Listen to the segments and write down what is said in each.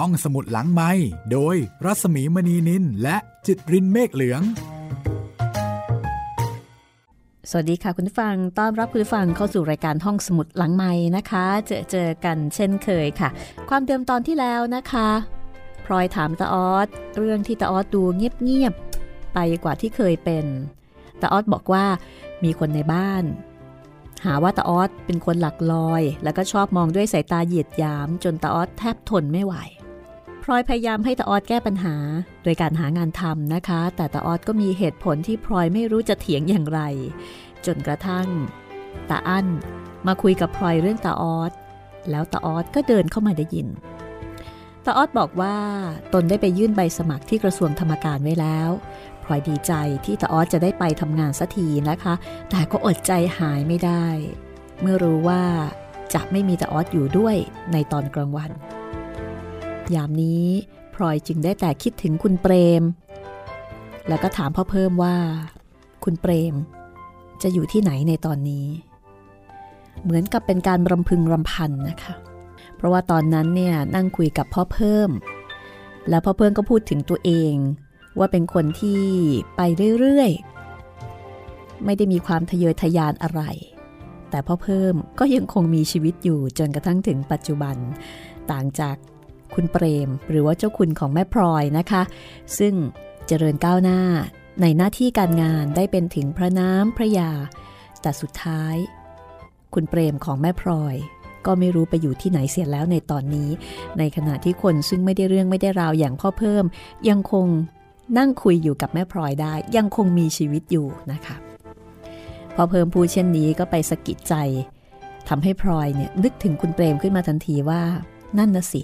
ท่องสมุดหลังไม้โดยรัสมีมณีนินและจิตรินเมฆเหลือง สวัสดีค่ะคุณผู้ฟัง ต้อนรับคุณผู้ฟังเข้าสู่รายการห้องสมุดหลังไม้นะคะ เจอเจอกันเช่นเคยค่ะ ความเดิมตอนที่แล้วนะคะพลอยถามตาออสเรื่องที่ตาออสดูเงียบๆไปกว่าที่เคยเป็นตาออสบอกว่ามีคนในบ้านหาว่าตาออสเป็นคนหลักลอย แล้วก็ชอบมองด้วยสายตาเหยียดยาม จนตาออสแทบทนไม่ไหว พลอยพยายามให้ตาออสแก้ปัญหา โดยการหางานทำนะคะ แต่ตาออสก็มีเหตุผลที่พลอยไม่รู้จะเถียงอย่างไร จนกระทั่งตาอั้นมาคุยกับพลอยเรื่องตาออสแล้วตาออสก็เดินเข้ามาได้ยินตาออสบอกว่าตนได้ไปยื่นใบสมัครที่กระทรวงธรรมการไว้แล้วพลอยดีใจที่ตาออสจะได้ไปทำงานสักทีนะคะ แต่ก็อดใจหายไม่ได้ เมื่อรู้ว่าจะไม่มีตาออสอยู่ด้วยในตอนกลางวัน ยามนี้พลอยจึงได้แต่คิดถึงคุณเปรม แล้วก็ถามพ่อเพิ่มว่า คุณเปรม จะอยู่ที่ไหนในตอนนี้ เหมือนกับเป็นการรำพึงรำพันนะคะ เพราะว่าตอนนั้นเนี่ยนั่งคุยกับพ่อเพิ่ม แล้วพ่อเพิ่มก็พูดถึงตัวเอง ว่าเป็นคนที่ไปเรื่อยๆ ไม่ได้มีความทะเยอทะยานอะไรแต่พ่อเพิ่มก็ยังคงมีชีวิตอยู่จนกระทั่งถึงปัจจุบัน ต่างจาก คุณเปรม หรือว่าเจ้าคุณของแม่พลอยนะคะ ซึ่งเจริญก้าวหน้าในหน้าที่การงานได้เป็นถึงพระน้ำพระยา แต่สุดท้าย คุณเปรมของแม่พลอย ก็ไม่รู้ไปอยู่ที่ไหนเสียแล้วในตอนนี้ ในขณะที่คนซึ่งไม่ได้เรื่องไม่ได้ราวอย่างพ่อเพิ่ม ยังคงนั่งคุยอยู่กับแม่พลอยได้ ยังคงมีชีวิตอยู่นะคะพอเพิ่มพูดเช่นนี้ก็ไปสะกิดใจทำให้พลอยเนี่ยนึกถึงคุณเปรมขึ้นมาทันทีว่า นั่นนะสิ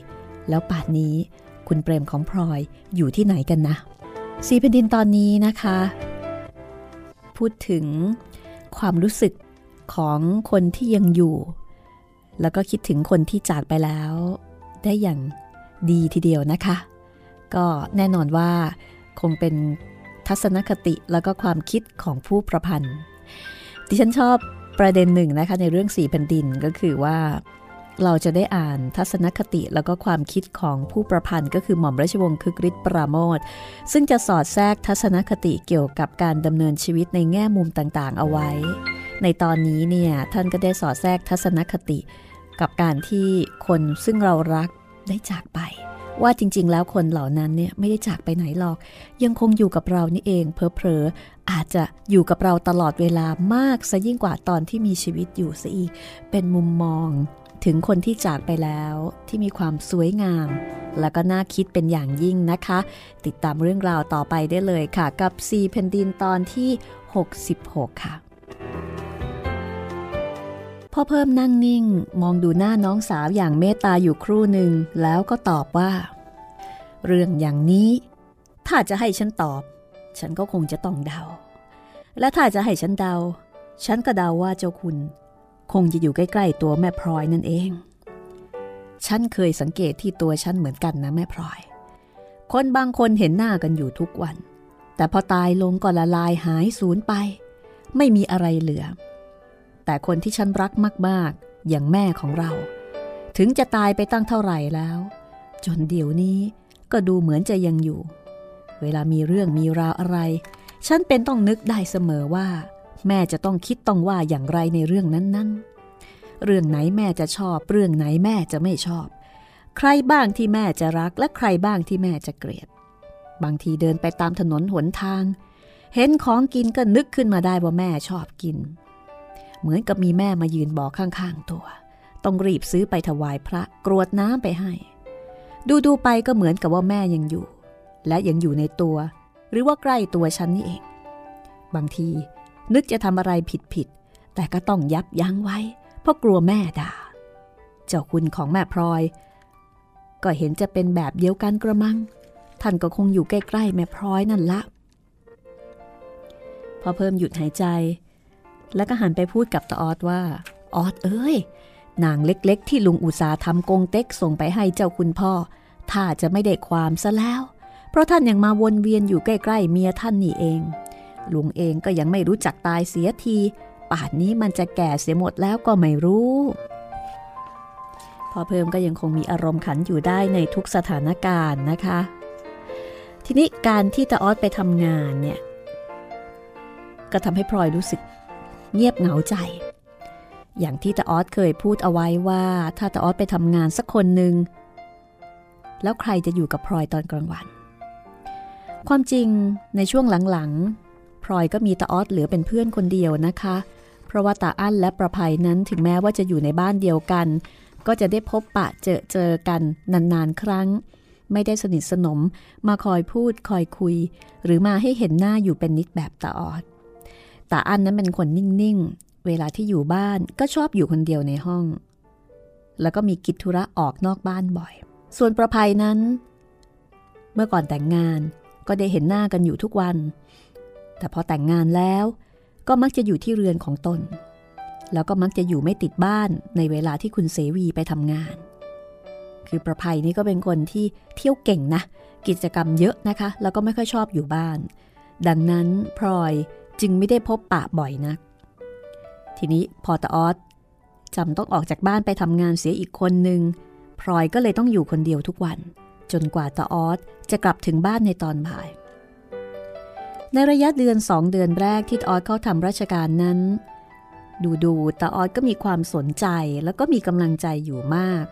แล้วป่านนี้คุณเปรมของพลอยอยู่ที่ไหนกันนะ สีแผ่นดินตอนนี้นะคะ พูดถึงความรู้สึกของคนที่ยังอยู่ แล้วก็คิดถึงคนที่จากไปแล้ว ได้อย่างดีทีเดียวนะคะ ก็แน่นอนว่าคงเป็นทัศนคติแล้วก็ความคิดของผู้ประพันธ์ ดิฉันชอบประเด็นหนึ่งนะคะในเรื่องสีแผ่นดินก็คือว่า เราจะได้อ่านทัศนคติแล้วก็ความคิดของผู้ประพันธ์ก็คือหม่อมราชวงศ์คึกฤทธิ์ปราโมทซึ่งจะสอดแทรกทัศนคติเกี่ยวกับการดำเนินชีวิตในแง่มุมต่างๆ เอาไว้ ในตอนนี้เนี่ยท่านก็ได้สอดแทรกทัศนคติ กับการที่คนซึ่งเรารักได้จากไป ว่าจริงๆ แล้วคนเหล่านั้นเนี่ยไม่ได้จากไปไหนหรอก ยังคงอยู่กับเรานี่เองเพลอๆอาจจะอยู่กับเราตลอดเวลามากซะยิ่งกว่าตอนที่มีชีวิตอยู่ซะอีกเป็นมุมมอง ถึงคนที่จากไปแล้วที่มีความสวยงาม และก็น่าคิดเป็นอย่างยิ่งนะคะ ติดตามเรื่องราวต่อไปได้เลยค่ะ กับซีแผ่นดินตอนที่ 66 ค่ะพ่อเพิ่มนั่งนิ่ง มองดูหน้าน้องสาวอย่างเมตตาอยู่ครู่หนึ่งแล้วก็ตอบว่า เรื่องอย่างนี้ ถ้าจะให้ฉันตอบ ฉันก็คงจะต้องเดา และถ้าจะให้ฉันเดา ฉันก็เดาว่าเจ้าคุณ คงจะอยู่ใกล้ ๆ ตัวแม่พลอยนั่นเอง ฉันเคยสังเกตที่ตัวฉันเหมือนกันนะแม่พลอย คนบางคนเห็นหน้ากันอยู่ทุกวัน แต่พอตายลงก็ละลายหายสูญไป ไม่มีอะไรเหลือ แต่คนที่ฉันรักมากๆ อย่างแม่ของเรา ถึงจะตายไปตั้งเท่าไหร่แล้ว จนเดี๋ยวนี้ก็ดูเหมือนจะยังอยู่ เวลามีเรื่องมีราวอะไร ฉันเป็นต้องนึกได้เสมอว่า แม่จะต้องคิดต้องว่าอย่างไรในเรื่องนั้นๆ เรื่องไหนแม่จะชอบ เรื่องไหนแม่จะไม่ชอบ ใครบ้างที่แม่จะรักและใครบ้างที่แม่จะเกลียด บางทีเดินไปตามถนนหนทาง เห็นของกินก็นึกขึ้นมาได้ว่าแม่ชอบกิน เหมือนกับมีแม่มายืนบอกข้างๆตัว ต้องรีบซื้อไปถวายพระกรวดน้ำไปให้ ดูดูไปก็เหมือนกับว่าแม่ยังอยู่ และยังอยู่ในตัว หรือว่าใกล้ตัวฉันนี่เอง บางที นึกจะทำอะไรผิดผิด แต่ก็ต้องยับยั้งไว้ เพราะกลัวแม่ด่า เจ้าคุณของแม่พลอย ก็เห็นจะเป็นแบบเดียวกันกระมัง ท่านก็คงอยู่ใกล้ๆแม่พลอยนั่นละ พอเพิ่มหยุดหายใจ แล้วก็หันไปพูดกับตาออดว่า ออดเอ้ย นางเล็กๆ ที่ลุงอุตสาทำกงเต็กส่งไปให้เจ้าคุณพ่อ ถ้าจะไม่ได้ความซะแล้ว เพราะท่านยังมาวนเวียนอยู่ใกล้ๆเมียท่านนี่เอง ลุงเองก็ยังไม่รู้จักตายเสียที ป่านนี้มันจะแก่เสียหมดแล้วก็ไม่รู้ พอเพิ่มก็ยังคงมีอารมณ์ขันอยู่ได้ในทุกสถานการณ์นะคะ ทีนี้การที่ตาออสไปทำงานเนี่ย ก็ทำให้พลอยรู้สึกเงียบเหงาใจ อย่างที่ตาออสเคยพูดเอาไว้ว่า ถ้าตาออสไปทำงานสักคนหนึ่งแล้วใครจะอยู่กับพลอยตอนกลางวัน ความจริงในช่วงหลังๆ พลอยก็มีตาออสเหลือเป็นเพื่อนคนเดียวนะคะ เพราะว่าตาอั้นและประภัยนั้นถึงแม้ว่าจะอยู่ในบ้านเดียวกัน ก็จะได้พบปะเจอเจอกันนานๆ ครั้ง ไม่ได้สนิทสนม มาคอยพูดคอยคุย หรือมาให้เห็นหน้าอยู่เป็นนิดแบบตาออดตาอั้นนั้นเป็นคนนิ่งๆ เวลาที่อยู่บ้านก็ชอบอยู่คนเดียวในห้อง แล้วก็มีกิจธุระออกนอกบ้านบ่อย ส่วนประภัยนั้น เมื่อก่อนแต่งงานก็ได้เห็นหน้ากันอยู่ทุกวัน แต่พอแต่งงานแล้วก็มักจะอยู่ที่เรือนของตน แล้วก็มักจะอยู่ไม่ติดบ้านในเวลาที่คุณเสวีไปทำงาน คือประภัยนี่ก็เป็นคนที่เที่ยวเก่งนะ กิจกรรมเยอะนะคะ แล้วก็ไม่ค่อยชอบอยู่บ้าน ดังนั้นพลอยจึงไม่ได้พบปะบ่อยนะัก ทีนี้พอตาออสจำต้องออกจากบ้านไปทำงานเสียอีกคนหนึ่งพลอยก็เลยต้องอยู่คนเดียวทุกวัน จนกว่าตาออสจะกลับถึงบ้านในตอนบ่าย ในระยะเดือนสองเดือนแรกที่ออสเข้าทำราชการนั้น ดูดูตาออสก็มีความสนใจแล้วก็มีกำลังใจอยู่มาก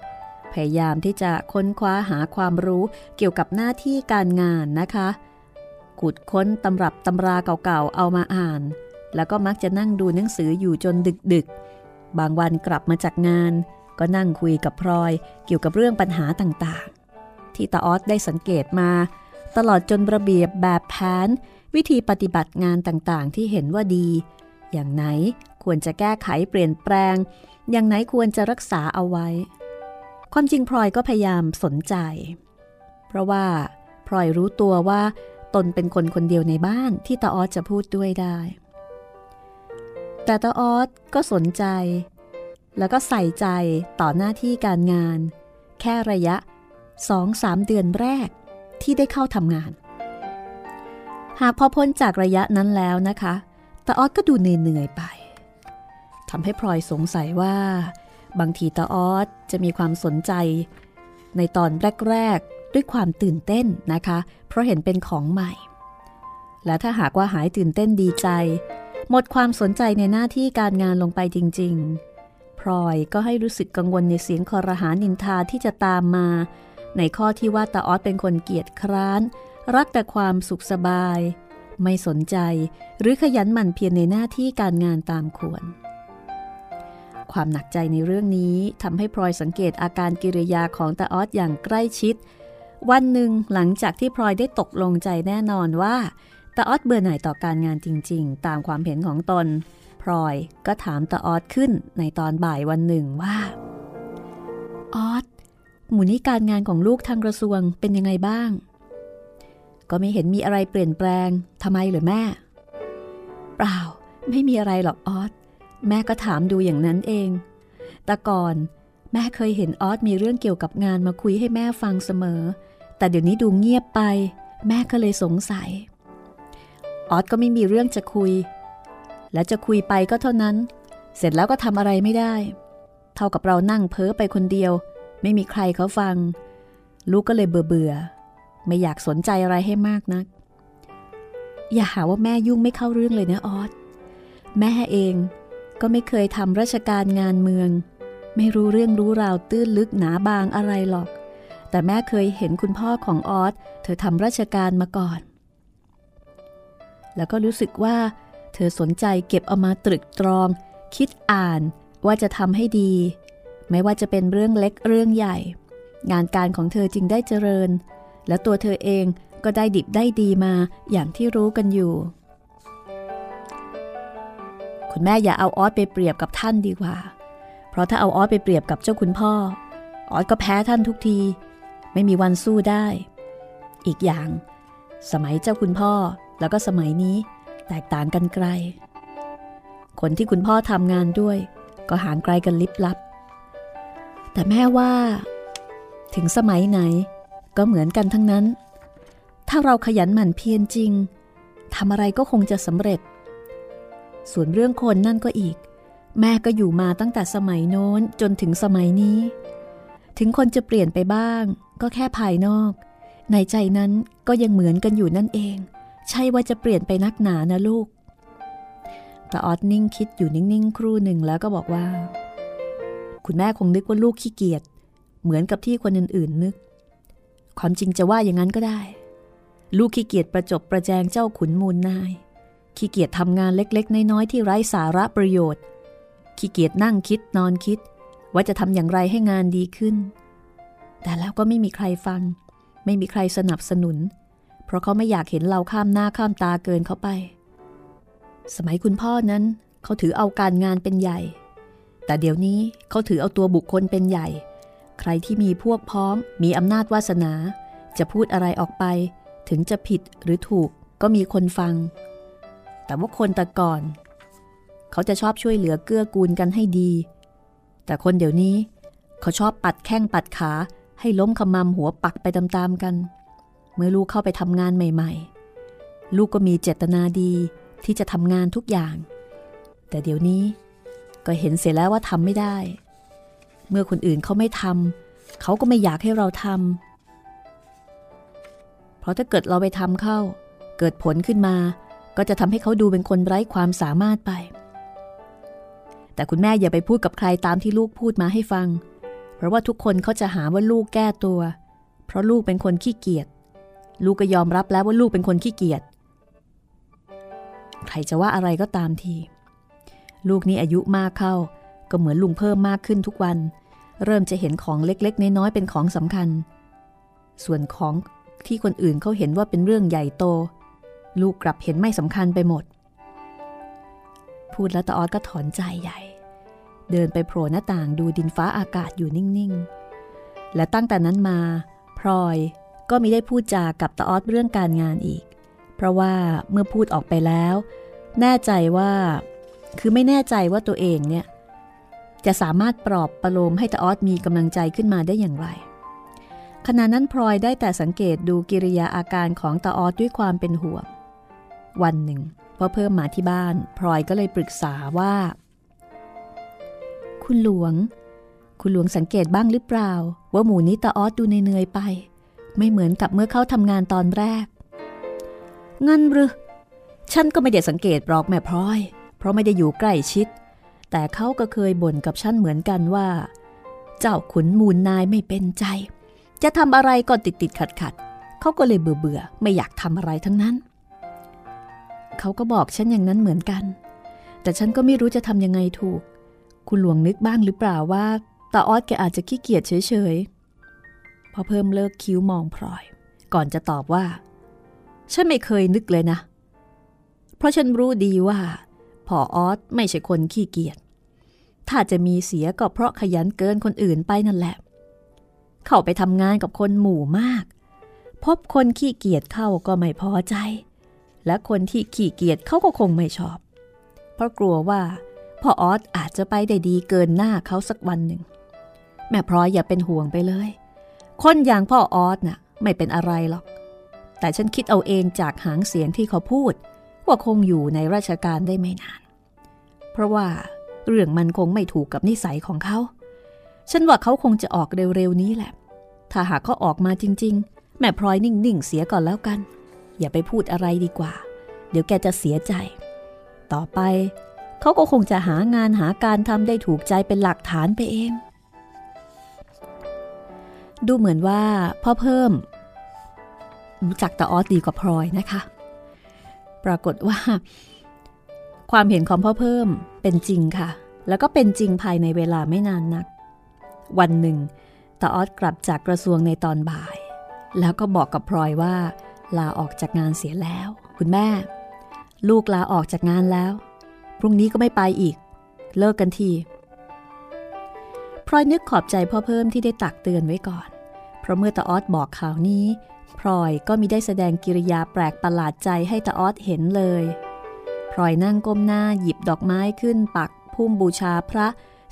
พยายามที่จะค้นคว้าหาความรู้เกี่ยวกับหน้าที่การงานนะคะขุดค้นตำรับตำราเก่าๆเอามาอ่าน แล้วก็มักจะนั่งดูหนังสืออยู่จนดึกๆ บางวันกลับมาจากงาน ก็นั่งคุยกับพลอยเกี่ยวกับเรื่องปัญหาต่างๆ ที่ตาออสได้สังเกตมา ตลอดจนระเบียบแบบแผน วิธีปฏิบัติงานต่างๆ ที่เห็นว่าดี อย่างไหนควรจะแก้ไขเปลี่ยนแปลง อย่างไหนควรจะรักษาเอาไว้ ความจริงพลอยก็พยายามสนใจ เพราะว่าพลอยรู้ตัวว่าตนเป็นคนคนเดียวในบ้านที่ตาออสจะพูดด้วยได้ แต่ตาออสก็สนใจ แล้วก็ใส่ใจต่อหน้าที่การงาน แค่ระยะสองสามเดือนแรกที่ได้เข้าทำงาน หากพอพ้นจากระยะนั้นแล้วนะคะ ตาออสก็ดูเหนื่อยไปทำให้พลอยสงสัยว่า บางทีตาออสจะมีความสนใจ ในตอนแรก ๆ ด้วยความตื่นเต้นนะคะ เพราะเห็นเป็นของใหม่ และถ้าหากว่าหายตื่นเต้นดีใจ หมดความสนใจในหน้าที่การงานลงไปจริง ๆ พลอยก็ให้รู้สึกกังวลในเสียงคอรหานินทาที่จะตามมา ในข้อที่ว่าตาออสเป็นคนเกียจคร้าน รักแต่ความสุขสบาย ไม่สนใจหรือขยันหมั่นเพียรในหน้าที่การงานตามควร ความหนักใจในเรื่องนี้ทำให้พลอยสังเกตอาการกิริยาของตาออสอย่างใกล้ชิด วันหนึ่งหลังจากที่พลอยได้ตกลงใจแน่นอนว่าตาออดเบื่อหน่ายต่อการงานจริง ๆ ตามความเห็นของตนพลอยก็ถามตาออดขึ้นในตอนบ่ายวันหนึ่งว่า ออดหมูนี้การงานของลูกทางกระทรวงเป็นยังไงบ้าง ก็ไม่เห็นมีอะไรเปลี่ยนแปลงทำไมหรือแม่ เปล่า ไม่มีอะไรหรอกออดแม่ก็ถามดูอย่างนั้นเอง แต่ก่อน แม่เคยเห็นออสมีเรื่องเกี่ยวกับงานมาคุยให้แม่ฟังเสมอ แต่เดี๋ยวนี้ดูเงียบไป แม่ก็เลยสงสัย ออสก็ไม่มีเรื่องจะคุย และจะคุยไปก็เท่านั้น เสร็จแล้วก็ทำอะไรไม่ได้ เท่ากับเรานั่งเพ้อไปคนเดียว ไม่มีใครเขาฟัง ลูกก็เลยเบื่อเบื่อ ไม่อยากสนใจอะไรให้มากนัก อย่าหาว่าแม่ยุ่งไม่เข้าเรื่องเลยนะออสแม่เองก็ไม่เคยทำราชการงานเมือง ไม่รู้เรื่องรู้ราวตื้นลึกหนาบางอะไรหรอก แต่แม่เคยเห็นคุณพ่อของออสเธอทำราชการมาก่อน แล้วก็รู้สึกว่า เธอสนใจเก็บเอามาตรึกตรอง คิดอ่านว่าจะทำให้ดี ไม่ว่าจะเป็นเรื่องเล็กเรื่องใหญ่ งานการของเธอจึงได้เจริญ และตัวเธอเองก็ได้ดิบได้ดีมาอย่างที่รู้กันอยู่ คุณแม่อย่าเอาออสไปเปรียบกับท่านดีกว่า เพราะถ้าเอาออสไปเปรียบกับเจ้าคุณพ่อ ออสก็แพ้ท่านทุกที ไม่มีวันสู้ได้ อีกอย่าง สมัยเจ้าคุณพ่อแล้วก็สมัยนี้แตกต่างกันไกล คนที่คุณพ่อทำงานด้วย ก็ห่างไกลกันลิบลับ แต่แม่ว่า ถึงสมัยไหน ก็เหมือนกันทั้งนั้น ถ้าเราขยันหมั่นเพียรจริงทำอะไรก็คงจะสำเร็จ ส่วนเรื่องคนนั่นก็อีก แม่ก็อยู่มาตั้งแต่สมัยโน้นจนถึงสมัยนี้ ถึงคนจะเปลี่ยนไปบ้าง ก็แค่ภายนอก ในใจนั้นก็ยังเหมือนกันอยู่นั่นเอง ใช่ว่าจะเปลี่ยนไปนักหนานะลูกแต่ออดนิ่งคิดอยู่นิ่งๆ ครู่หนึ่งแล้วก็บอกว่า คุณแม่คงนึกว่าลูกขี้เกียจเหมือนกับที่คนอื่นๆนึก ความจริงจะว่าอย่างนั้นก็ได้ ลูกขี้เกียจประจบประแจงเจ้าขุนมูลนาย ขี้เกียจทำงานเล็กๆ น้อยๆ ที่ไร้สาระประโยชน์ ขี้เกียจนั่งคิดนอนคิด ว่าจะทำอย่างไรให้งานดีขึ้น แต่แล้วก็ไม่มีใครฟัง ไม่มีใครสนับสนุน เพราะเขาไม่อยากเห็นเราข้ามหน้าข้ามตาเกินเขาไป สมัยคุณพ่อนั้นเขาถือเอาการงานเป็นใหญ่ แต่เดี๋ยวนี้เขาถือเอาตัวบุคคลเป็นใหญ่ ใครที่มีพวกพ้องมีอำนาจวาสนา จะพูดอะไรออกไป ถึงจะผิดหรือถูกก็มีคนฟัง แต่ว่าคนแต่ก่อน เขาจะชอบช่วยเหลือเกื้อกูลกันให้ดี แต่คนเดี๋ยวนี้ เขาชอบปัดแข้งปัดขาให้ล้มขมำหัวปักไปตามๆกัน เมื่อลูกเข้าไปทำงานใหม่ ๆ ลูกก็มีเจตนาดีที่จะทำงานทุกอย่าง แต่เดี๋ยวนี้ก็เห็นเสียแล้วว่าทำไม่ได้ เมื่อคนอื่นเขาไม่ทำเขาก็ไม่อยากให้เราทำเพราะถ้าเกิดเราไปทำเข้า เกิดผลขึ้นมา ก็จะทำให้เขาดูเป็นคนไร้ความสามารถไป แต่คุณแม่อย่าไปพูดกับใครตามที่ลูกพูดมาให้ฟัง เพราะว่าทุกคนเขาจะหาว่าลูกแก้ตัว เพราะลูกเป็นคนขี้เกียจลูกก็ยอมรับแล้วว่าลูกเป็นคนขี้เกียจใครจะว่าอะไรก็ตามที ลูกนี้อายุมากเข้า ก็เหมือนลุงเพิ่มมากขึ้นทุกวัน เริ่มจะเห็นของเล็กๆ น้อยๆเป็นของสำคัญ ส่วนของที่คนอื่นเขาเห็นว่าเป็นเรื่องใหญ่โต ลูกกลับเห็นไม่สำคัญไปหมด พูดแล้วตาออดก็ถอนใจใหญ่ เดินไปโผล่หน้าต่างดูดินฟ้าอากาศอยู่นิ่งๆ และตั้งแต่นั้นมา พลอยก็ไม่ได้พูดจากับตาออดเรื่องการงานอีก เพราะว่าเมื่อพูดออกไปแล้ว แน่ใจว่า คือไม่แน่ใจว่าตัวเองเนี่ย จะสามารถปลอบประโลมให้ตาออดมีกำลังใจขึ้นมาได้อย่างไร ขณะนั้นพลอยได้แต่สังเกตดูกิริยาอาการของตาออดด้วยความเป็นห่วง วันหนึ่งพอเพิ่มมาที่บ้าน พลอยก็เลยปรึกษาว่า คุณหลวง คุณหลวงสังเกตบ้างหรือเปล่า ว่าหมูนี้ตาออดดูเหนื่อยไป ไม่เหมือนกับเมื่อเขาทำงานตอนแรกงั้นหรือฉันก็ไม่ได้สังเกตหรอกแม่พลอย เพราะไม่ได้อยู่ใกล้ชิด แต่เขาก็เคยบ่นกับฉันเหมือนกันว่า เจ้าขุนมูลนายไม่เป็นใจ จะทำอะไรก็ติดติดขัดขัดเขาก็เลยเบื่อเบื่อๆไม่อยากทำอะไรทั้งนั้น เขาก็บอกฉันอย่างนั้นเหมือนกัน แต่ฉันก็ไม่รู้จะทำยังไงถูก คุณหลวงนึกบ้างหรือเปล่าว่าตาออดแกอาจจะขี้เกียจเฉยๆ พอเพิ่มเลิกคิ้วมองพลอย ก่อนจะตอบว่า ฉันไม่เคยนึกเลยนะ เพราะฉันรู้ดีว่าพอออสไม่ใช่คนขี้เกียจ ถ้าจะมีเสียก็เพราะขยันเกินคนอื่นไปนั่นแหละ เข้าไปทำงานกับคนหมู่มาก พบคนขี้เกียจเข้าก็ไม่พอใจ และคนที่ขี้เกียจเขาก็คงไม่ชอบ เพราะกลัวว่าพ่อออสอาจจะไปได้ดีเกินหน้าเขาสักวันหนึ่ง แม่พลอยอย่าเป็นห่วงไปเลย คนอย่างพ่อออสน่ะไม่เป็นอะไรหรอก แต่ฉันคิดเอาเองจากหางเสียงที่เขาพูด ว่าคงอยู่ในราชการได้ไม่นาน เพราะว่า เรื่องมันคงไม่ถูกกับนิสัยของเขา ฉันว่าเขาคงจะออกเร็วๆนี้แหละ ถ้าหากเขาออกมาจริง ๆ แม่พลอยนิ่งๆเสียก่อนแล้วกัน อย่าไปพูดอะไรดีกว่า เดี๋ยวแกจะเสียใจ ต่อไป เขาก็คงจะหางานหาการทำได้ถูกใจเป็นหลักฐานไปเอง ดูเหมือนว่าพ่อเพิ่มรู้จักตาออสดีกว่าพลอยนะคะ ปรากฏว่า ความเห็นของพ่อเพิ่มเป็นจริงค่ะ แล้วก็เป็นจริงภายในเวลาไม่นานนัก วันหนึ่งตาออสกลับจากกระทรวงในตอนบ่าย แล้วก็บอกกับพลอยว่า ลาออกจากงานเสียแล้ว คุณแม่ ลูกลาออกจากงานแล้ว พรุ่งนี้ก็ไม่ไปอีก เลิกกันทีพลอยนึกขอบใจพ่อเพิ่มที่ได้ตักเตือนไว้ก่อน เพราะเมื่อตาออสบอกข่าวนี้พลอยก็มิได้แสดงกิริยาแปลกประหลาดใจให้ตาออสเห็นเลย พลอยนั่งก้มหน้าหยิบดอกไม้ขึ้นปักพุ่มบูชาพระ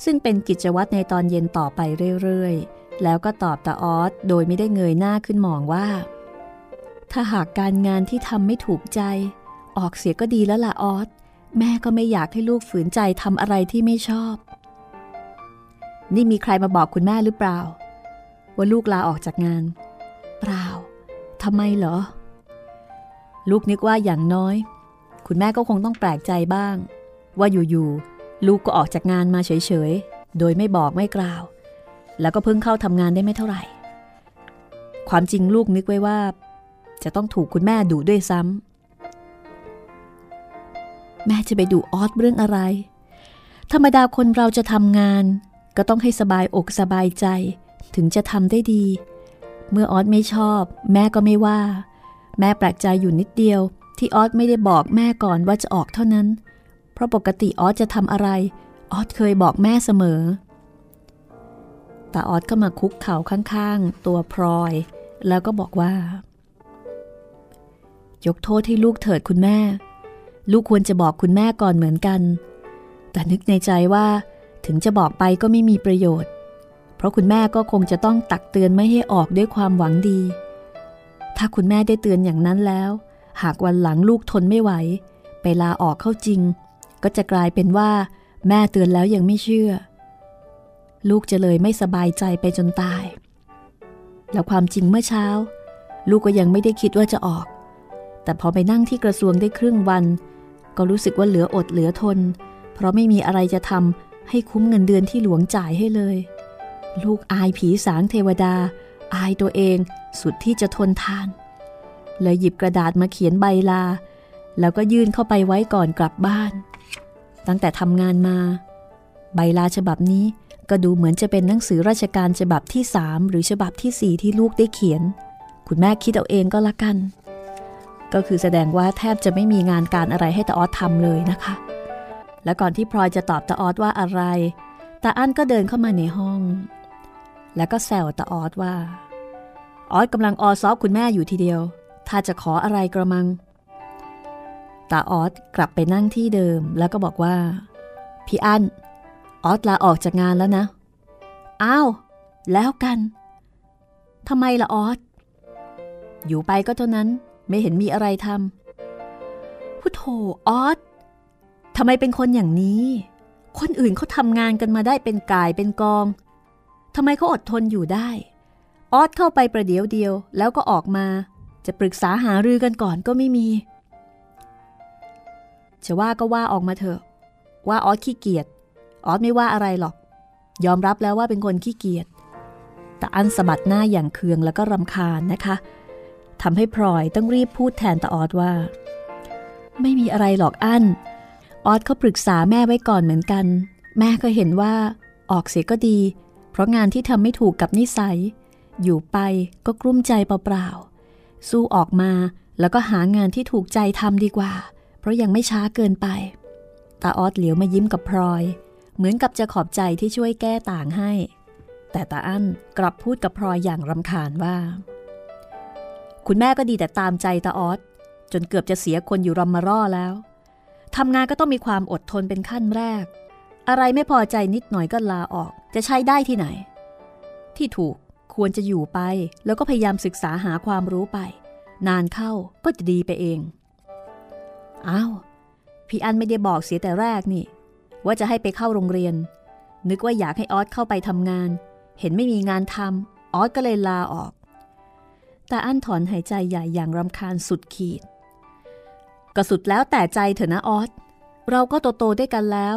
ซึ่งเป็นกิจวัตรในตอนเย็นต่อไปเรื่อยๆ แล้วก็ตอบตาออสโดยไม่ได้เงยหน้าขึ้นมองว่า ถ้าหากการงานที่ทำไม่ถูกใจ ออกเสียก็ดีแล้วล่ะออสแม่ก็ไม่อยากให้ลูกฝืนใจทำอะไรที่ไม่ชอบ นี่มีใครมาบอกคุณแม่หรือเปล่า ว่าลูกลาออกจากงาน เปล่าทำไมเหรอ ลูกนึกว่าอย่างน้อย คุณแม่ก็คงต้องแปลกใจบ้าง ว่าอยู่ๆลูกก็ออกจากงานมาเฉยๆ โดยไม่บอกไม่กล่าว แล้วก็เพิ่งเข้าทำงานได้ไม่เท่าไหร่ ความจริงลูกนึกไว้ว่า จะต้องถูกคุณแม่ดุด้วยซ้ำแม่จะไปดูออสเรื่องอะไร ธรรมดาคนเราจะทำงานก็ต้องให้สบายอกสบายใจ ถึงจะทำได้ดี เมื่อออสไม่ชอบ แม่ก็ไม่ว่า แม่แปลกใจอยู่นิดเดียว ที่ออสไม่ได้บอกแม่ก่อนว่าจะออกเท่านั้น เพราะปกติออสจะทำอะไร ออสเคยบอกแม่เสมอ แต่ออสก็มาคุกเข่าข้างๆ ตัวพลอย แล้วก็บอกว่า ยกโทษให้ลูกเถิดคุณแม่ ลูกควรจะบอกคุณแม่ก่อนเหมือนกัน แต่นึกในใจว่า ถึงจะบอกไปก็ไม่มีประโยชน์ เพราะคุณแม่ก็คงจะต้องตักเตือนไม่ให้ออกด้วยความหวังดี ถ้าคุณแม่ได้เตือนอย่างนั้นแล้ว หากวันหลังลูกทนไม่ไหว ไปลาออกเข้าจริง ก็จะกลายเป็นว่า แม่เตือนแล้วยังไม่เชื่อ ลูกจะเลยไม่สบายใจไปจนตาย แล้วความจริงเมื่อเช้า ลูกก็ยังไม่ได้คิดว่าจะออก แต่พอไปนั่งที่กระทรวงได้ครึ่งวัน ก็รู้สึกว่าเหลืออดเหลือทน เพราะไม่มีอะไรจะทำให้คุ้มเงินเดือนที่หลวงจ่ายให้เลย ลูกอายผีสางเทวดา อายตัวเองสุดที่จะทนทาน เลยหยิบกระดาษมาเขียนใบลา แล้วก็ยื่นเข้าไปไว้ก่อนกลับบ้าน ตั้งแต่ทำงานมา ใบลาฉบับนี้ก็ดูเหมือนจะเป็นหนังสือราชการฉบับที่สามหรือฉบับที่สี่ที่ลูกได้เขียน คุณแม่คิดเอาเองก็แล้วกัน ก็คือแสดงว่าแทบจะไม่มีงานการอะไรให้ตาออสทำเลยนะคะ และก่อนที่พลอยจะตอบตาออสว่าอะไร ตาอั้นก็เดินเข้ามาในห้อง แล้วก็แซวตาออสว่า ออสกำลังออซอฟคุณแม่อยู่ทีเดียว ถ้าจะขออะไรกระมัง ตาออสกลับไปนั่งที่เดิมแล้วก็บอกว่า พี่อั้นออสลาออกจากงานแล้วนะ อ้าว แล้วกันทำไมล่ะออสอยู่ไปก็เท่านั้นไม่เห็นมีอะไรทำพุโธออสทำไมเป็นคนอย่างนี้ คนอื่นเขาทำงานกันมาได้เป็นกายเป็นกองทำไมเขาอดทนอยู่ได้ ออสเข้าไปประเดี๋ยวเดียวแล้วก็ออกมา จะปรึกษาหารือกันก่อนก็ไม่มีจะว่าก็ว่าออกมาเถอะ ว่าออสขี้เกียจออสไม่ว่าอะไรหรอก ยอมรับแล้วว่าเป็นคนขี้เกียจแต่อันสะบัดหน้าอย่างเคืองแล้วก็รำคาญนะคะทำให้พลอยต้องรีบพูดแทนตาออสว่า ไม่มีอะไรหรอกอันออสเขาปรึกษาแม่ไว้ก่อนเหมือนกัน แม่ก็เห็นว่า ออกเสียก็ดี เพราะงานที่ทำไม่ถูกกับนิสัย อยู่ไปก็กลุ้มใจเปล่าๆ สู้ออกมาแล้วก็หางานที่ถูกใจทำดีกว่า เพราะยังไม่ช้าเกินไป ตาออสเหลียวมายิ้มกับพลอย เหมือนกับจะขอบใจที่ช่วยแก้ต่างให้ แต่ตาอั้นกลับพูดกับพลอยอย่างรำคาญว่า คุณแม่ก็ดีแต่ตามใจตาออสจนเกือบจะเสียคนอยู่รำมาร่อแล้ว ทำงานก็ต้องมีความอดทนเป็นขั้นแรก อะไรไม่พอใจนิดหน่อยก็ลาออก จะใช้ได้ที่ไหน ที่ถูก ควรจะอยู่ไป แล้วก็พยายามศึกษาหาความรู้ไป นานเข้าก็จะดีไปเอง อ้าว พี่อันไม่ได้บอกเสียแต่แรกนี่ ว่าจะให้ไปเข้าโรงเรียน นึกว่าอยากให้ออสเข้าไปทำงาน เห็นไม่มีงานทำออสก็เลยลาออก แต่อันถอนหายใจใหญ่อย่างรำคาญสุดขีด ก็สุดแล้วแต่ใจเถอะนะออส เราก็โตโตได้กันแล้ว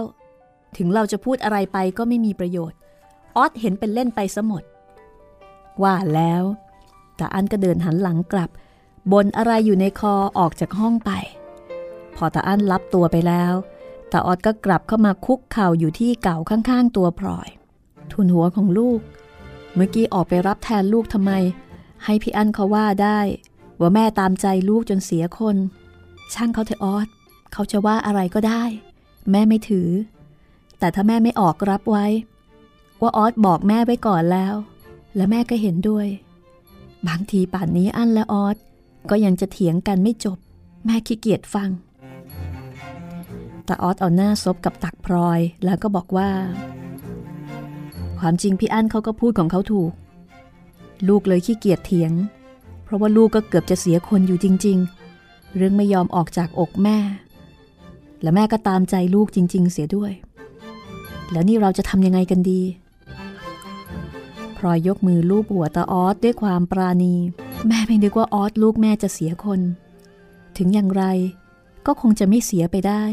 ถึงเราจะพูดอะไรไปก็ไม่มีประโยชน์ออสเห็นเป็นเล่นไปซะหมด ว่าแล้วแต่อันก็เดินหันหลังกลับบนอะไรอยู่ในคอออกจากห้องไป พอตาอั้นรับตัวไปแล้วตาออดก็กลับเข้ามาคุกเข่าอยู่ที่เก่าข้างๆตัวพลอย ทุนหัวของลูก เมื่อกี้ออกไปรับแทนลูกทำไม ให้พี่อั้นเขาว่าได้ ว่าแม่ตามใจลูกจนเสียคน ช่างเขาเถอะออดเขาจะว่าอะไรก็ได้ แม่ไม่ถือ แต่ถ้าแม่ไม่ออกรับไว้ ว่าออสบอกแม่ไว้ก่อนแล้ว และแม่ก็เห็นด้วย บางทีป่านนี้อั้นและออสก็ยังจะเถียงกันไม่จบ แม่ขี้เกียจฟัง แต่ออสเอาหน้าซบกับตักพลอยแล้วก็บอกว่า ความจริงพี่อั้นเขาก็พูดของเขาถูก ลูกเลยขี้เกียจเถียง เพราะว่าลูกก็เกือบจะเสียคนอยู่จริง ๆ เรื่องไม่ยอมออกจากอกแม่ และแม่ก็ตามใจลูกจริง ๆ เสียด้วย แล้วนี่เราจะทำยังไงกันดี ลอยยกมือลูบหัวตาออสด้วยความปราณี แม่ไม่นึกว่าออสลูกแม่จะเสียคน ถึงอย่างไรก็คงจะไม่เสียไปได้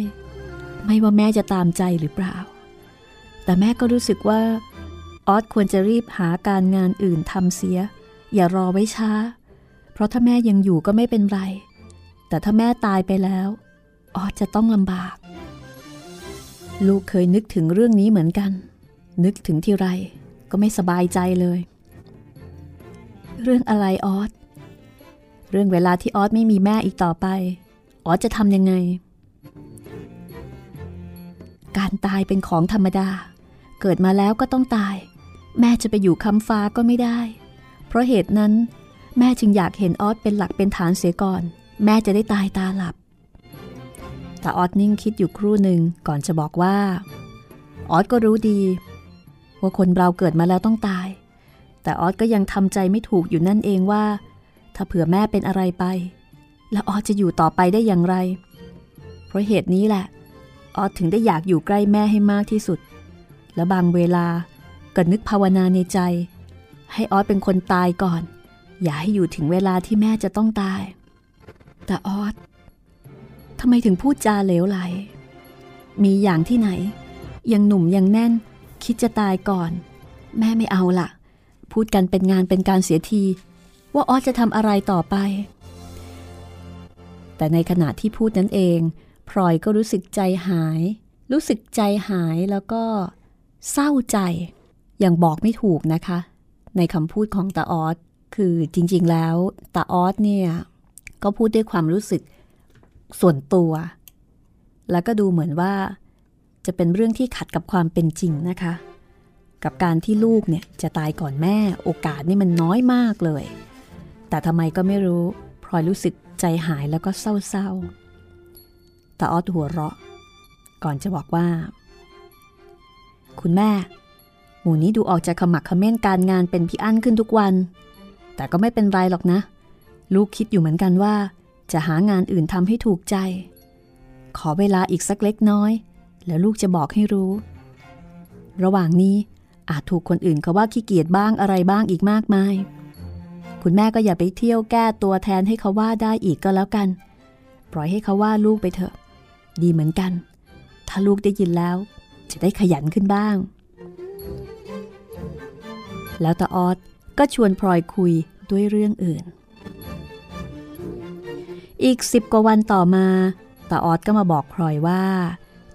ไม่ว่าแม่จะตามใจหรือเปล่า แต่แม่ก็รู้สึกว่า ออสควรจะรีบหาการงานอื่นทำเสีย อย่ารอไว้ช้า เพราะถ้าแม่ยังอยู่ก็ไม่เป็นไร แต่ถ้าแม่ตายไปแล้ว ออสจะต้องลำบาก ลูกเคยนึกถึงเรื่องนี้เหมือนกัน นึกถึงที่ไร ก็ไม่สบายใจเลย เรื่องอะไรออสเรื่องเวลาที่ออสไม่มีแม่อีกต่อไป ออสจะทำยังไง การตายเป็นของธรรมดา เกิดมาแล้วก็ต้องตาย แม่จะไปอยู่คำฟ้าก็ไม่ได้ เพราะเหตุนั้น แม่จึงอยากเห็นออสเป็นหลักเป็นฐานเสียก่อน แม่จะได้ตายตาหลับแต่ออสนิ่งคิดอยู่ครู่หนึ่งก่อนจะบอกว่า ออสก็รู้ดี ว่าคนเราเกิดมาแล้วต้องตาย แต่ออสก็ยังทำใจไม่ถูกอยู่นั่นเองว่า ถ้าเผื่อแม่เป็นอะไรไป แล้วออสจะอยู่ต่อไปได้อย่างไร เพราะเหตุนี้แหละ ออสถึงได้อยากอยู่ใกล้แม่ให้มากที่สุด และบางเวลาก็นึกภาวนาในใจ ให้ออสเป็นคนตายก่อน อย่าให้อยู่ถึงเวลาที่แม่จะต้องตาย แต่ออสทำไมถึงพูดจาเหลวไหล มีอย่างที่ไหน ยังหนุ่มยังแน่น คิดจะตายก่อน แม่ไม่เอาละพูดกันเป็นงานเป็นการเสียที ว่าออสจะทำอะไรต่อไป แต่ในขณะที่พูดนั้นเองพลอยก็รู้สึกใจหาย รู้สึกใจหายแล้วก็เศร้าใจ อย่างบอกไม่ถูกนะคะ ในคำพูดของตาออสคือจริงๆแล้วตาออสเนี่ยก็พูดด้วยความรู้สึกส่วนตัว แล้วก็ดูเหมือนว่า จะเป็นเรื่องที่ขัดกับความเป็นจริงนะคะ กับการที่ลูกเนี่ยจะตายก่อนแม่โอกาสนี่มันน้อยมากเลย แต่ทำไมก็ไม่รู้พลอยรู้สึกใจหายแล้วก็เศร้าๆตาออสหัวเราะ ก่อนจะบอกว่า คุณแม่ หมู่นี้ดูออกจะขมักขม้นการงานเป็นพี่อั้นขึ้นทุกวัน แต่ก็ไม่เป็นไรหรอกนะ ลูกคิดอยู่เหมือนกันว่า จะหางานอื่นทำให้ถูกใจ ขอเวลาอีกสักเล็กน้อย แล้วลูกจะบอกให้รู้ ระหว่างนี้อาจถูกคนอื่นเขาว่าขี้เกียจบ้างอะไรบ้างอีกมากมาย คุณแม่ก็อย่าไปเที่ยวแก้ตัวแทนให้เขาว่าได้อีกก็แล้วกัน ปล่อยให้เขาว่าลูกไปเถอะ ดีเหมือนกัน ถ้าลูกได้ยินแล้ว จะได้ขยันขึ้นบ้าง แล้วตาออดก็ชวนพลอยคุยด้วยเรื่องอื่น อีกสิบกว่าวันต่อมาตาออดก็มาบอกพลอยว่า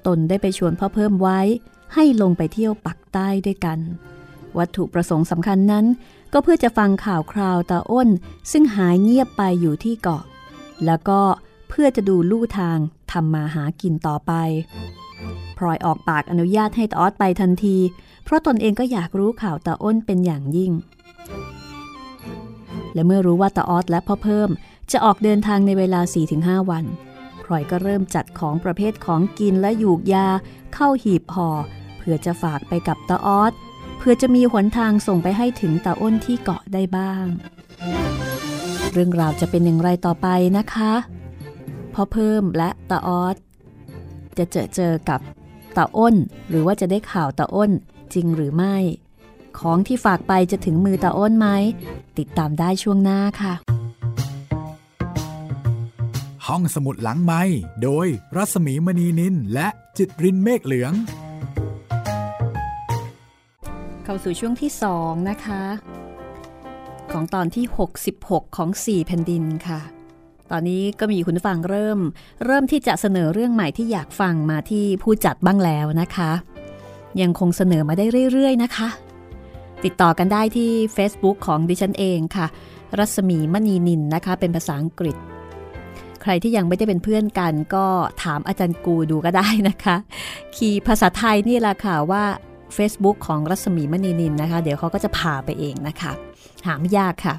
ตนได้ไปชวนพ่อเพิ่มไว้ ให้ลงไปเที่ยวปักใต้ด้วยกัน วัตถุประสงค์สำคัญนั้น ก็เพื่อจะฟังข่าวคราวตาอ้น ซึ่งหายเงียบไปอยู่ที่เกาะ แล้วก็เพื่อจะดูลู่ทางทำมาหากินต่อไปพลอยออกปากอนุญาตให้ตาออดไปทันที เพราะตนเองก็อยากรู้ข่าวตาอ้นเป็นอย่างยิ่ง และเมื่อรู้ว่าตาออดและพ่อเพิ่มจะออกเดินทางในเวลา 4-5 วัน พลอยก็เริ่มจัดของประเภทของกินและหยูกยา เข้าหีบห่อเพื่อจะฝากไปกับตาออดเพื่อจะมีหนทางส่งไปให้ถึงตาอ้นที่เกาะได้บ้าง เรื่องราวจะเป็นอย่างไรต่อไปนะคะพอเพิ่มและตาออดจะเจอเจอกับตาอ้น หรือว่าจะได้ข่าวตาอ้นจริงหรือไม่ ของที่ฝากไปจะถึงมือตาอ้นไหมติดตามได้ช่วงหน้าค่ะ ห้องสมุดหลังไม้โดยรัสมีมณีนินและจิตรินเมฆเหลือง เข้าสู่ช่วงที่2นะคะ ของตอนที่ 66 ของ 4 แผ่นดินค่ะ ตอนนี้ก็มีคุณฟังเริ่ม เริ่มที่จะเสนอเรื่องใหม่ที่อยากฟังมาที่ผู้จัดบ้างแล้วนะคะ ยังคงเสนอมาได้เรื่อย ๆ นะคะ ติดต่อกันได้ที่ Facebook ของดิฉันเองค่ะ รัศมีมณีนินนะคะ เป็นภาษาอังกฤษ รที่ยังไม่ได้เป็นเพื่อนกัน ก็ถามอาจารย์กูดูก็ได้นะคะ คีย์ภาษาไทยนี่แหละค่ะว่า Facebook ของรัศมีมณีนินนะคะ เดี๋ยวเขาก็จะพาไปเองนะคะ หาไม่ยากค่ะ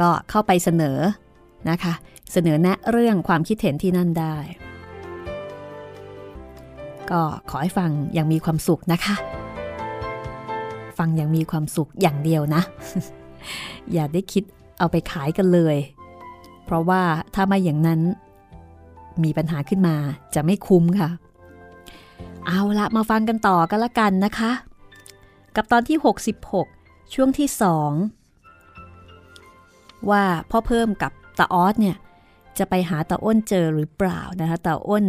ก็เข้าไปเสนอนะคะ เสนอแนะเรื่องความคิดเห็นที่นั่นได้ ก็ขอให้ฟังอย่างมีความสุขนะคะ ฟังอย่างมีความสุขอย่างเดียวนะ อย่าได้คิดเอาไปขายกันเลย เพราะว่า ถ้าไม่อย่างนั้น มีปัญหาขึ้นมาจะไม่คุ้มค่ะ เอาละมาฟังกันต่อกันละกันนะคะ กับตอนที่ 66 ช่วงที่สองว่าพ่อเพิ่มกับตาออสเนี่ยจะไปหาตาอ้นเจอหรือเปล่านะคะตาอ้น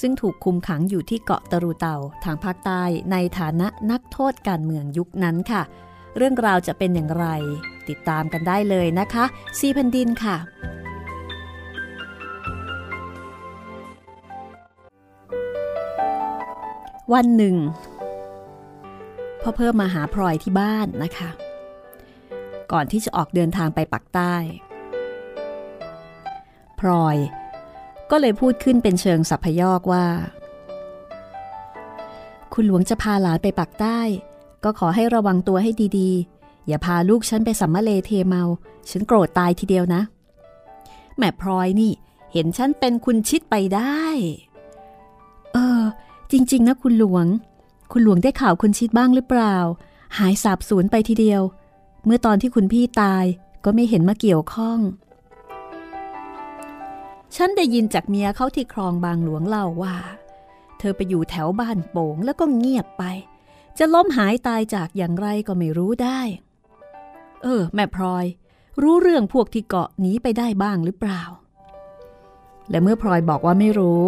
ซึ่งถูกคุมขังอยู่ที่เกาะตะรูเตาทางภาคใต้ในฐานะนักโทษการเมืองยุคนั้นค่ะ เรื่องราวจะเป็นอย่างไร ติดตามกันได้เลยนะคะ ซีพันดินค่ะ วันหนึ่งพ่อเพิ่มมาหาพลอยที่บ้านนะคะ ก่อนที่จะออกเดินทางไปปักใต้พลอยก็เลยพูดขึ้นเป็นเชิงสัพยอกว่า คุณหลวงจะพาหลานไปปักใต้ ก็ขอให้ระวังตัวให้ดีๆ อย่าพาลูกฉันไปสัมมาเลเทเมา ฉันโกรธตายทีเดียวนะ แม่พลอยนี่ เห็นฉันเป็นคุณชิดไปได้ เออ จริง ๆ นะคุณหลวง คุณหลวงได้ข่าวคุณชิดบ้างหรือเปล่า หายสาบสูญไปทีเดียว เมื่อตอนที่คุณพี่ตายก็ไม่เห็นมาเกี่ยวข้อง ฉันได้ยินจากเมียเขาที่คลองบางหลวงเล่าว่า เธอไปอยู่แถวบ้านโป่งแล้วก็เงียบไป จะล้มหายตายจากอย่างไรก็ไม่รู้ได้ เออ แม่พลอย รู้เรื่องพวกที่เกาะหนีไปได้บ้างหรือเปล่า และเมื่อพลอยบอกว่าไม่รู้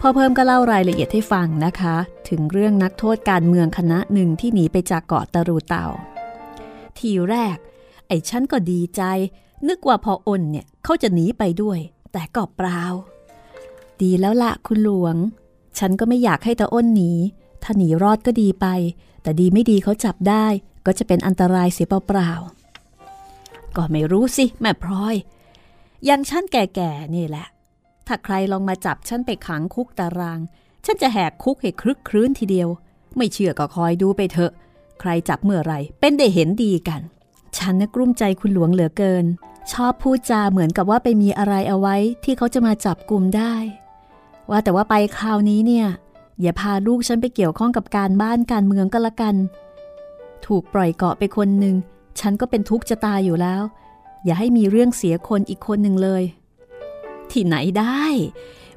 พ่อเพิ่มก็เล่ารายละเอียดให้ฟังนะคะ ถึงเรื่องนักโทษการเมืองคณะหนึ่งที่หนีไปจากเกาะตะรูเตา ทีแรก ไอ้ฉันก็ดีใจ นึกว่าพออ้นเนี่ยเขาจะหนีไปด้วย แต่ก็เปล่า ดีแล้วละคุณหลวง ฉันก็ไม่อยากให้ตาอ้นหนี ถ้าหนีรอดก็ดีไป แต่ดีไม่ดีเขาจับได้ ก็จะเป็นอันตรายเสียเปล่าๆก็ไม่รู้สิ แม่พลอย ยังฉันแก่ๆนี่แหละ ถ้าใครลองมาจับฉันไปขังคุกตาราง ฉันจะแหกคุกให้คลึกครื้นทีเดียว ไม่เชื่อก็คอยดูไปเถอะ ใครจับเมื่อไรเป็นได้เห็นดีกัน ฉันน่ะกลุ้มใจคุณหลวงเหลือเกิน ชอบพูดจาเหมือนกับว่าไปมีอะไรเอาไว้ที่เขาจะมาจับกลุ่มได้ ว่าแต่ว่าไปคราวนี้เนี่ย อย่าพาลูกฉันไปเกี่ยวข้องกับการบ้านการเมืองก็แล้วกัน ถูกปล่อยเกาะไปคนหนึ่งฉันก็เป็นทุกข์จะตายอยู่แล้ว อย่าให้มีเรื่องเสียคนอีกคนหนึ่งเลย ที่ไหนได้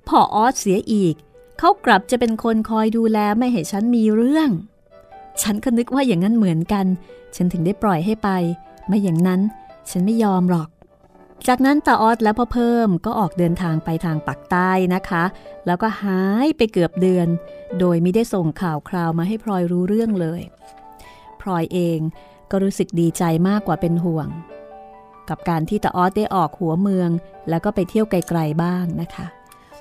พ่อออสเสียอีก เขากลับจะเป็นคนคอยดูแลไม่ให้ฉันมีเรื่อง ฉันก็นึกว่าอย่างนั้นเหมือนกัน ฉันถึงได้ปล่อยให้ไป ไม่อย่างนั้นฉันไม่ยอมหรอก จากนั้นตาออดและพ่อเพิ่มก็ออกเดินทางไปทางปักใต้นะคะ แล้วก็หายไปเกือบเดือน โดยไม่ได้ส่งข่าวคราวมาให้พลอยรู้เรื่องเลย พลอยเองก็รู้สึกดีใจมากกว่าเป็นห่วง กับการที่ตาออดได้ออกหัวเมือง แล้วก็ไปเที่ยวไกลๆบ้างนะคะ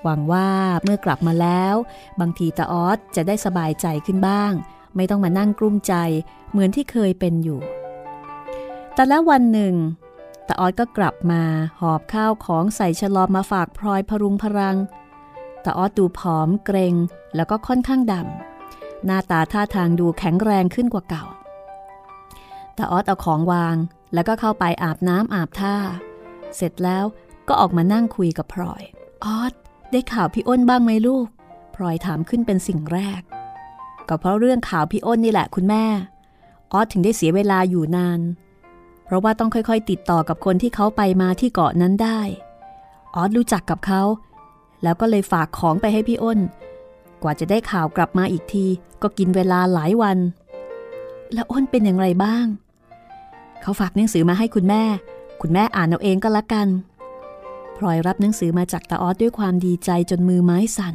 หวังว่าเมื่อกลับมาแล้ว บางทีตาออดจะได้สบายใจขึ้นบ้าง ไม่ต้องมานั่งกลุ้มใจเหมือนที่เคยเป็นอยู่ แต่แล้ววันหนึ่งตาออดก็กลับมาหอบข้าวของใส่ฉลอมมาฝากพลอยพรุงพรังตาออดดูผอมเกรง แล้วก็ค่อนข้างดำหน้าตาท่าทางดูแข็งแรงขึ้นกว่าเก่าตาออดเอาของวาง แล้วก็เข้าไปอาบน้ำอาบท่า เสร็จแล้วก็ออกมานั่งคุยกับพลอย ออดได้ข่าวพี่อ้นบ้างไหมลูกพลอยถามขึ้นเป็นสิ่งแรก ก็เพราะเรื่องข่าวพี่อ้นนี่แหละคุณแม่ ออดถึงได้เสียเวลาอยู่นาน เพราะว่าต้องค่อยๆ ติดต่อกับคนที่เขาไปมาที่เกาะนั้นได้ ออสรู้จักกับเขา แล้วก็เลยฝากของไปให้พี่อ้น กว่าจะได้ข่าวกลับมาอีกที ก็กินเวลาหลายวัน แล้วอ้นเป็นอย่างไรบ้าง เขาฝากหนังสือมาให้คุณแม่ คุณแม่อ่านเอาเองก็แล้วกัน พลอยรับหนังสือมาจากตาออสด้วยความดีใจจนมือไม้สั่น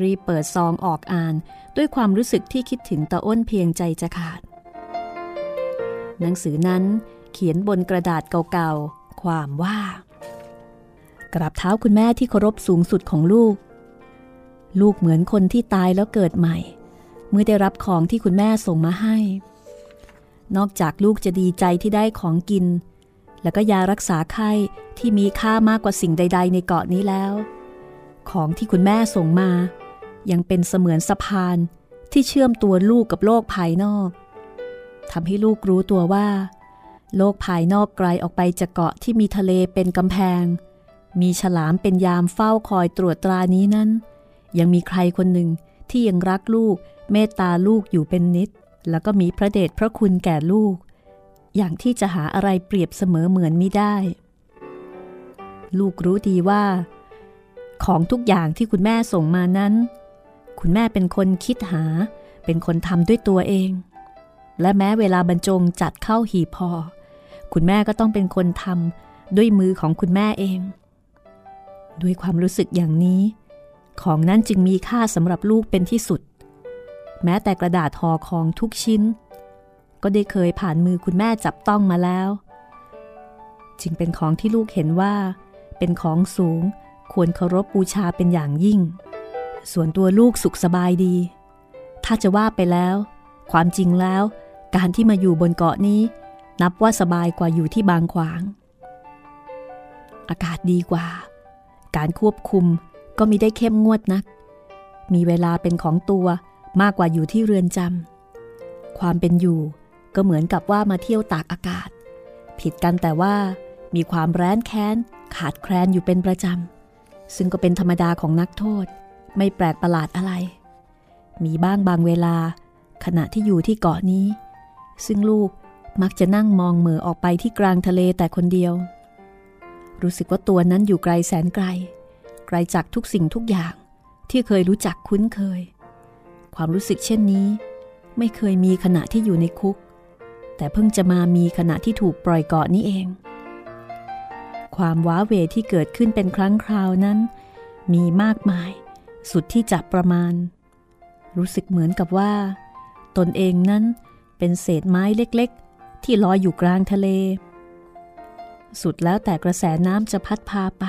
รีเปิดซองออกอ่านด้วยความรู้สึกที่คิดถึงตาอ้นเพียงใจจะขาด หนังสือนั้นเขียนบนกระดาษเก่าๆ ความว่า กราบเท้าคุณแม่ที่เคารพสูงสุดของลูก ลูกเหมือนคนที่ตายแล้วเกิดใหม่ เมื่อได้รับของที่คุณแม่ส่งมาให้ นอกจากลูกจะดีใจที่ได้ของกิน แล้วก็ยารักษาไข้ที่มีค่ามากกว่าสิ่งใด ๆ ในเกาะนี้แล้ว ของที่คุณแม่ส่งมา ยังเป็นเสมือนสะพานที่เชื่อมตัวลูกกับโลกภายนอกทำให้ลูกรู้ตัวว่า โลกภายนอกไกลออกไปจากเกาะที่มีทะเลเป็นกำแพง มีฉลามเป็นยามเฝ้าคอยตรวจตรานี้นั้น ยังมีใครคนหนึ่งที่ยังรักลูกเมตตาลูกอยู่เป็นนิด แล้วก็มีพระเดชพระคุณแก่ลูก อย่างที่จะหาอะไรเปรียบเสมอเหมือนไม่ได้ ลูกรู้ดีว่า ของทุกอย่างที่คุณแม่ส่งมานั้น คุณแม่เป็นคนคิดหา เป็นคนทำด้วยตัวเอง และแม้เวลาบรรจงจัดเข้าหีพอ คุณแม่ก็ต้องเป็นคนทำด้วยมือของคุณแม่เอง ด้วยความรู้สึกอย่างนี้ ของนั้นจึงมีค่าสำหรับลูกเป็นที่สุด แม้แต่กระดาษห่อของทุกชิ้น ก็ได้เคยผ่านมือคุณแม่จับต้องมาแล้ว จึงเป็นของที่ลูกเห็นว่า เป็นของสูงควรเคารพบูชาเป็นอย่างยิ่ง ส่วนตัวลูกสุขสบายดี ถ้าจะว่าไปแล้ว ความจริงแล้ว การที่มาอยู่บนเกาะนี้ นับว่าสบายกว่าอยู่ที่บางขวาง อากาศดีกว่า การควบคุมก็มีได้เข้มงวดนัก มีเวลาเป็นของตัว มากกว่าอยู่ที่เรือนจำความเป็นอยู่ก็เหมือนกับว่ามาเที่ยวตากอากาศ ผิดกันแต่ว่ามีความแร้นแค้น ขาดแคลนอยู่เป็นประจำ ซึ่งก็เป็นธรรมดาของนักโทษ ไม่แปลกประหลาดอะไร มีบ้างบางเวลา ขณะที่อยู่ที่เกาะนี้ ซึ่งลูกมักจะนั่งมองเหมือออกไปที่กลางทะเลแต่คนเดียว รู้สึกว่าตัวนั้นอยู่ไกลแสนไกล ไกลจากทุกสิ่งทุกอย่างที่เคยรู้จักคุ้นเคย ความรู้สึกเช่นนี้ ไม่เคยมีขณะที่อยู่ในคุก แต่เพิ่งจะมามีขณะที่ถูกปล่อยเกาะนี้เอง ความว้าเหวที่เกิดขึ้นเป็นครั้งคราวนั้น มีมากมาย สุดที่จะประมาณ รู้สึกเหมือนกับว่า ตนเองนั้นเป็นเศษไม้เล็กๆ ที่ลอยอยู่กลางทะเล สุดแล้วแต่กระแสน้ำจะพัดพาไป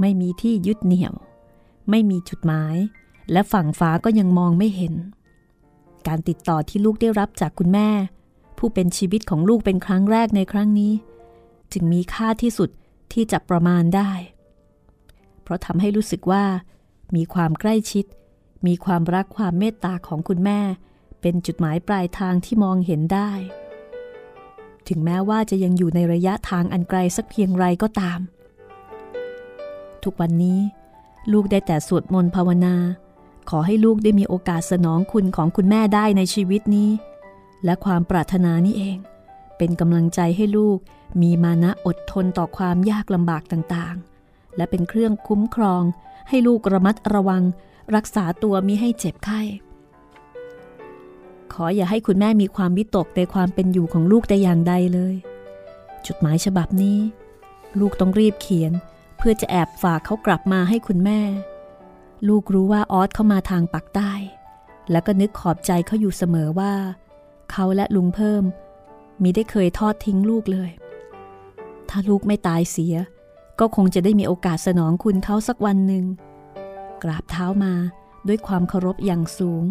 ไม่มีที่ยึดเหนี่ยว ไม่มีจุดหมาย และฝั่งฟ้าก็ยังมองไม่เห็น การติดต่อที่ลูกได้รับจากคุณแม่ ผู้เป็นชีวิตของลูกเป็นครั้งแรกในครั้งนี้ จึงมีค่าที่สุดที่จะประมาณได้ เพราะทำให้รู้สึกว่า มีความใกล้ชิด มีความรักความเมตตาของคุณแม่ เป็นจุดหมายปลายทางที่มองเห็นได้ ถึงแม้ว่าจะยังอยู่ในระยะทางอันไกลสักเพียงไรก็ตาม ทุกวันนี้ ลูกได้แต่สวดมนต์ภาวนา ขอให้ลูกได้มีโอกาสสนองคุณของคุณแม่ได้ในชีวิตนี้ และความปรารถนานี้เอง เป็นกำลังใจให้ลูกมีมานะอดทนต่อความยากลำบากต่างๆ และเป็นเครื่องคุ้มครอง ให้ลูกระมัดระวัง รักษาตัวมิให้เจ็บไข้ ขออย่าให้คุณแม่มีความวิตกในความเป็นอยู่ของลูกแต่อย่างใดเลยจุดหมายฉบับนี้ ลูกต้องรีบเขียน เพื่อจะแอบฝากเขากลับมาให้คุณแม่ ลูกรู้ว่าออสเข้ามาทางปักใต้ แล้วก็นึกขอบใจเขาอยู่เสมอว่า เขาและลุงเพิ่ม มีได้เคยทอดทิ้งลูกเลย ถ้าลูกไม่ตายเสีย ก็คงจะได้มีโอกาสสนองคุณเขาสักวันหนึ่ง กราบเท้ามาด้วยความเคารพอย่างสูง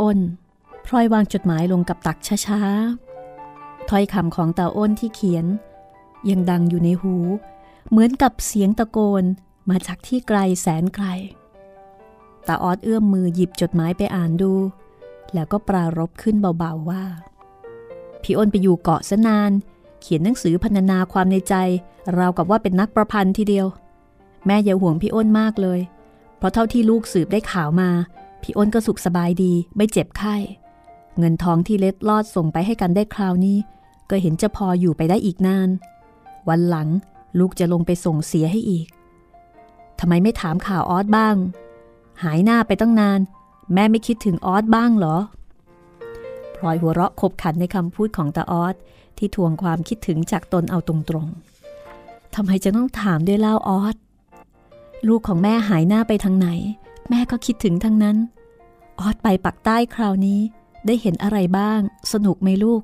อ้น พลอยวางจดหมายลงกับตักช้าๆถ้อยคำของตาอ้นที่เขียน ยังดังอยู่ในหู เหมือนกับเสียงตะโกนมาจากที่ไกลแสนไกล ตาออดเอื้อมมือหยิบจดหมายไปอ่านดู แล้วก็ปรารบขึ้นเบาๆว่า พี่อ้นไปอยู่เกาะซะนาน เขียนหนังสือพรรณนาความในใจ ราวกับว่าเป็นนักประพันธ์ทีเดียว แม่อย่าห่วงพี่อ้นมากเลย เพราะเท่าที่ลูกสืบได้ข่าวมา พี่อ้นก็สุขสบายดี ไม่เจ็บไข้ เงินทองที่เล็ดลอดส่งไปให้กันได้คราวนี้ ก็เห็นจะพออยู่ไปได้อีกนาน วันหลังลูกจะลงไปส่งเสียให้อีกทำไมไม่ถามข่าวออสบ้าง หายหน้าไปตั้งนาน แม่ไม่คิดถึงออสบ้างเหรอพลอยหัวเราะขบขันในคำพูดของตาออสที่ทวงความคิดถึงจากตนเอาตรงๆทำไมจะต้องถามด้วยเล่าออสลูกของแม่หายหน้าไปทางไหน แม่ก็คิดถึงทั้งนั้น ออสไปปักใต้คราวนี้ ได้เห็นอะไรบ้าง สนุกไหมลูก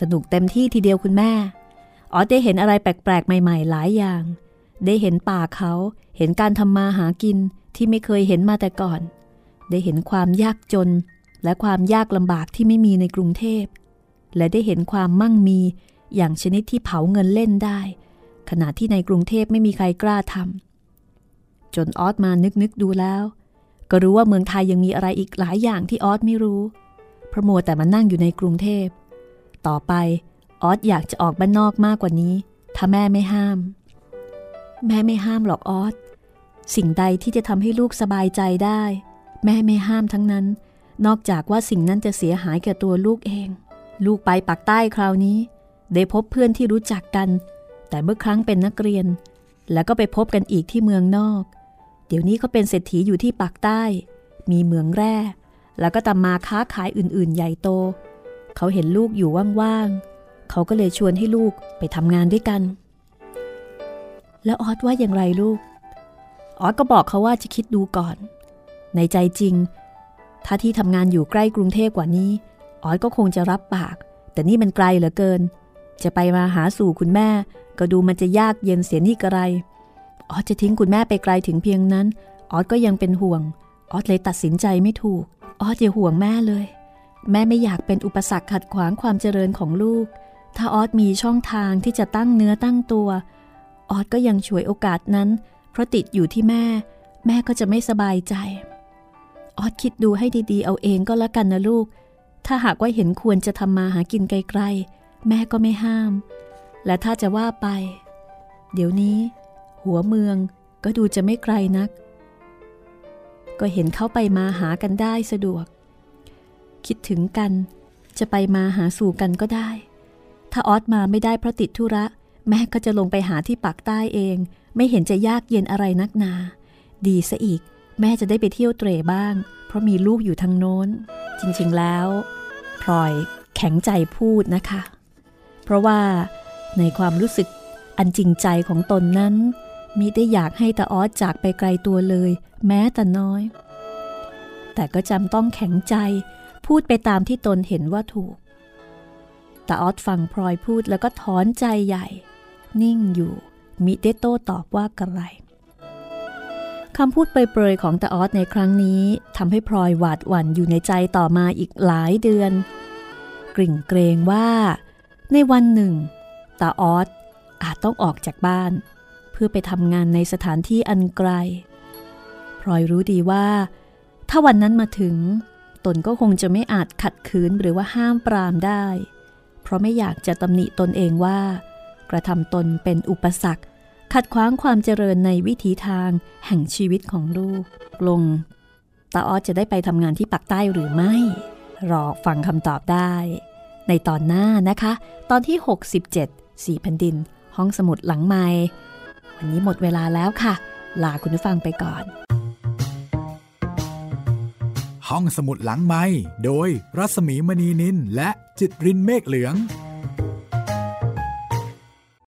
สนุกเต็มที่ทีเดียวคุณแม่ ออสได้เห็นอะไรแปลกๆ ใหม่ ๆ หลายอย่าง ได้เห็นป่าเขา เห็นการทำมาหากิน ที่ไม่เคยเห็นมาแต่ก่อน ได้เห็นความยากจน และความยากลำบากที่ไม่มีในกรุงเทพ และได้เห็นความมั่งมีอย่างชนิดที่เผาเงินเล่นได้ ขณะที่ในกรุงเทพไม่มีใครกล้าทำจนออสมานึกนึกดูแล้ว ก็รู้ว่าเมืองไทยยังมีอะไรอีกหลายอย่างที่ออสไม่รู้เพราะมัวแต่มานั่งอยู่ในกรุงเทพ ต่อไปออสอยากจะออกบ้านนอกมากกว่านี้ ถ้าแม่ไม่ห้าม แม่ไม่ห้ามหรอกออส สิ่งใดที่จะทำให้ลูกสบายใจได้ แม่ไม่ห้ามทั้งนั้น นอกจากว่าสิ่งนั้นจะเสียหายแก่ตัวลูกเอง ลูกไปปักใต้คราวนี้ ได้พบเพื่อนที่รู้จักกัน แต่เมื่อครั้งเป็นนักเรียน แล้วก็ไปพบกันอีกที่เมืองนอก เดี๋ยวนี้เขาเป็นเศรษฐีอยู่ที่ปากใต้ มีเมืองแร่ แล้วก็ตำมาค้าขายอื่น ๆ ใหญ่โต เขาเห็นลูกอยู่ว่าง ๆ เขาก็เลยชวนให้ลูกไปทำงานด้วยกัน แล้วออสว่าอย่างไรลูก ออสก็บอกเขาว่าจะคิดดูก่อน ในใจจริง ถ้าที่ทำงานอยู่ใกล้กรุงเทพกว่านี้ออสก็คงจะรับปาก แต่นี่มันไกลเหลือเกิน จะไปมาหาสู่คุณแม่ ก็ดูมันจะยากเย็นเสียนี่กระไรออสจะทิ้งคุณแม่ไปไกลถึงเพียงนั้นออสก็ยังเป็นห่วงออสเลยตัดสินใจไม่ถูกออสอย่าห่วงแม่เลย แม่ไม่อยากเป็นอุปสรรคขัดขวางความเจริญของลูก ถ้าออสมีช่องทางที่จะตั้งเนื้อตั้งตัวออสก็ยังช่วยโอกาสนั้น ราะติดอยู่ที่แม่ แม่ก็จะไม่สบายใจ ออสคิดดูให้ดีๆ เอาเองก็แล้วกันนะลูก ถ้าหากว่าเห็นควรจะทำมาหากินไกลๆ แม่ก็ไม่ห้าม และถ้าจะว่าไป เดี๋ยวนี้ หัวเมืองก็ดูจะไม่ไกลนัก ก็เห็นเข้าไปมาหากันได้สะดวก คิดถึงกัน จะไปมาหาสู่กันก็ได้ ถ้าออสมาไม่ได้เพราะติดธุระ แม่ก็จะลงไปหาที่ปากใต้เอง ไม่เห็นจะยากเย็นอะไรนักนา ดีซะอีก แม่จะได้ไปเที่ยวเตรบ้าง เพราะมีลูกอยู่ทางโน้น จริงๆแล้วพลอยแข็งใจพูดนะคะ เพราะว่าในความรู้สึกอันจริงใจของตนนั้นมิได้อยากให้ตาออสจากไปไกลตัวเลย แม้แต่น้อย แต่ก็จำต้องแข็งใจ พูดไปตามที่ตนเห็นว่าถูกตาออสฟังพลอยพูดแล้วก็ถอนใจใหญ่ นิ่งอยู่ มิได้โต้ตอบว่ากระไรคำพูดเปรยๆของตาออสในครั้งนี้ทำให้พลอยหวาดหวั่นอยู่ในใจต่อมาอีกหลายเดือน กริ่งเกรงว่า ในวันหนึ่งตาออสอาจต้องออกจากบ้าน เพื่อไปทำงานในสถานที่อันไกล พลอยรู้ดีว่า ถ้าวันนั้นมาถึง ตนก็คงจะไม่อาจขัดขืนหรือว่าห้ามปรามได้ เพราะไม่อยากจะตำหนิตนเองว่า กระทำตนเป็นอุปสรรค ขัดขวางความเจริญในวิถีทางแห่งชีวิตของลูก ลงตาออสจะได้ไปทำงานที่ปักใต้หรือไม่ รอฟังคำตอบได้ ในตอนหน้านะคะ ตอนที่ 67สี่แผ่นดิน ห้องสมุดหลังไม้วันนี้หมดเวลาแล้วค่ะ ลาคุณผู้ฟังไปก่อน ห้องสมุดหลังไม้โดยรัสมีมณีนินและจิตรินเมฆเหลือง